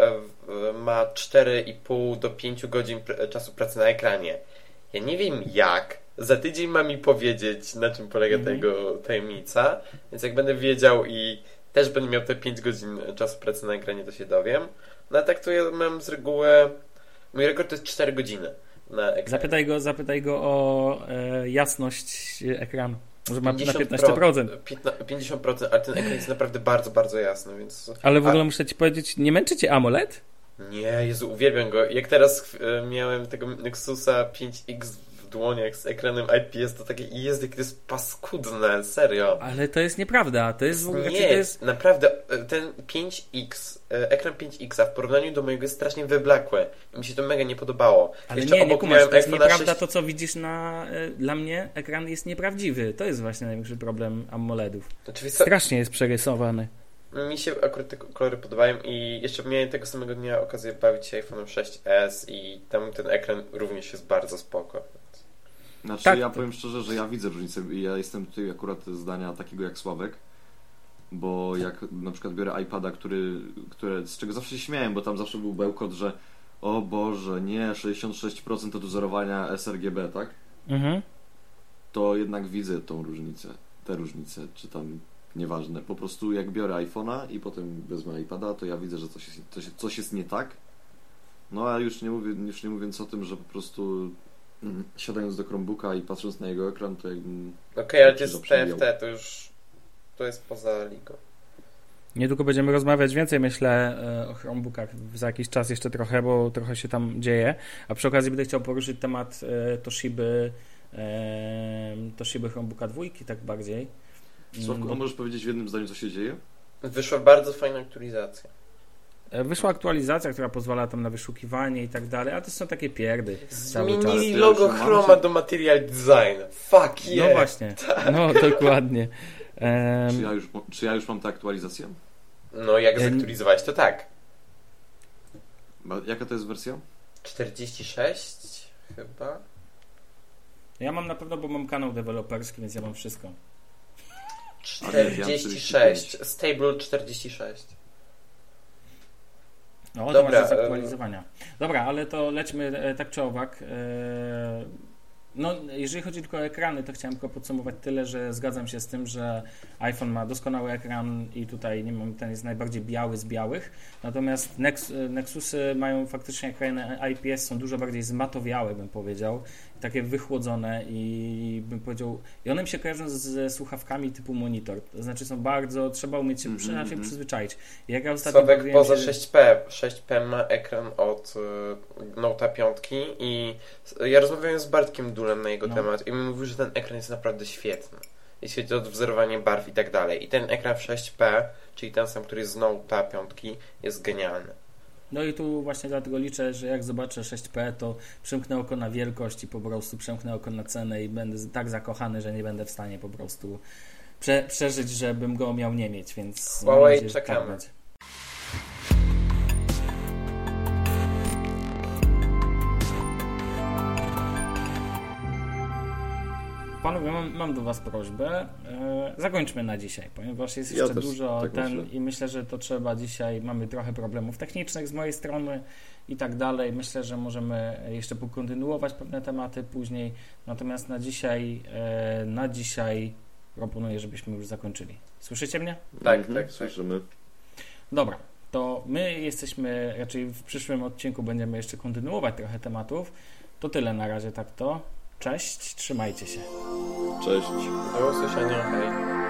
ma 4,5 do 5 godzin czasu pracy na ekranie. Ja nie wiem jak, za tydzień ma mi powiedzieć, na czym polega mm -hmm. tego tajemnica, więc jak będę wiedział i też będę miał te 5 godzin czasu pracy na ekranie, to się dowiem. No a tak to ja mam z reguły, mój rekord to jest 4 godziny na ekranie. Zapytaj go, zapytaj go o e, jasność ekranu. Może ma 50%, na 15%. 50%, ale ten ekran jest naprawdę bardzo, bardzo jasny, więc... Ale w ogóle a... muszę ci powiedzieć, nie męczycie AMOLED? Nie, Jezu, uwielbiam go. Jak teraz e, miałem tego Nexusa 5X dłoniach z ekranem IPS, to takie jest, jakie to jest paskudne, serio. Ale to jest nieprawda, to jest... Nie, to jest... naprawdę, e, ten 5X, e, ekran 5X w porównaniu do mojego jest strasznie wyblakły. Mi się to mega nie podobało. Ale Jeszcze nie, nie kumasz, to jest nieprawda 6... to, co widzisz na... E, dla mnie ekran jest nieprawdziwy. To jest właśnie największy problem AMOLEDów. Znaczy, Strasznie jest przerysowany. Mi się akurat te kolory podobają i jeszcze miałem tego samego dnia okazję bawić się iPhone 6s i tam ten ekran również jest bardzo spoko. Znaczy tak, ja powiem szczerze, że ja widzę różnicę i ja jestem tutaj akurat zdania takiego jak Sławek, bo jak na przykład biorę iPada, który, które, z czego zawsze się śmiałem, bo tam zawsze był bełkot, że o Boże, nie, 66% odwzorowania sRGB, tak? Mhm. To jednak widzę tą różnicę, te różnice, czy tam nieważne. Po prostu jak biorę iPhone'a i potem wezmę iPada, to ja widzę, że coś jest, coś, coś jest nie tak. No a już nie, mówię, już nie mówiąc o tym, że po prostu. Siadając do Chromebooka i patrząc na jego ekran, to jakbym... Okej, okay, ale to jest TFT, to już to jest poza ligą. Niedługo będziemy rozmawiać więcej, myślę, e, o Chromebookach za jakiś czas jeszcze trochę, bo trochę się tam dzieje. A przy okazji będę chciał poruszyć temat e, Toshiby, e, Toshiby Chromebooka dwójki, tak bardziej. Sławku, a mm, możesz powiedzieć w jednym zdaniu, co się dzieje? Wyszła bardzo fajna aktualizacja. E, wyszła aktualizacja, która pozwala tam na wyszukiwanie i tak dalej, a to są takie pierdy. Zmienili logo Chroma do Material Design. Fuck yeah. No właśnie, tak. no dokładnie. Um, czy, ja już, czy ja już mam tę aktualizację? No jak zaktualizowałeś to tak. Jaka to jest wersja? 46 chyba. Ja mam na pewno, bo mam kanał deweloperski, więc ja mam wszystko. 46. Stable 46. No, Dobra, to zaktualizowania. Dobra, ale to lećmy e, tak czy owak. E, no, jeżeli chodzi tylko o ekrany, to chciałem tylko podsumować tyle, że zgadzam się z tym, że iPhone ma doskonały ekran i tutaj nie mam, ten jest najbardziej biały z białych. Natomiast Nex, Nexusy mają faktycznie ekrany IPS, są dużo bardziej zmatowiałe, bym powiedział takie wychłodzone i bym powiedział, i one mi się kojarzą ze słuchawkami typu monitor, to znaczy są bardzo, trzeba umieć się, mm -hmm. przyzwyczaić. Jak ja ostatnio Sławek poza się... 6P, 6P ma ekran od y, Note 5 i ja rozmawiałem z Bartkiem Dulem na jego no. temat i mówił, że ten ekran jest naprawdę świetny. Jeśli chodzi o wzorowanie barw i tak dalej. I ten ekran w 6P, czyli ten sam, który jest z Note 5, jest genialny. No i tu właśnie dlatego liczę, że jak zobaczę 6P, to przymknę oko na wielkość i po prostu przymknę oko na cenę i będę tak zakochany, że nie będę w stanie po prostu prze, przeżyć, żebym go miał nie mieć, więc Huawei nadzieję, czekamy. Tak panowie, mam, mam do was prośbę. E, zakończmy na dzisiaj, ponieważ jest Ja jeszcze też dużo tak ten myślę. i myślę, że to trzeba dzisiaj, mamy trochę problemów technicznych z mojej strony i tak dalej. Myślę, że możemy jeszcze pokontynuować pewne tematy później. Natomiast na dzisiaj, e, na dzisiaj proponuję, żebyśmy już zakończyli. Słyszycie mnie? Tak, Mhm, tak, tak. Słyszymy. Dobra, to my jesteśmy, raczej w przyszłym odcinku będziemy jeszcze kontynuować trochę tematów. To tyle na razie tak to. Cześć, trzymajcie się. Cześć. Do usłyszenia. Hej.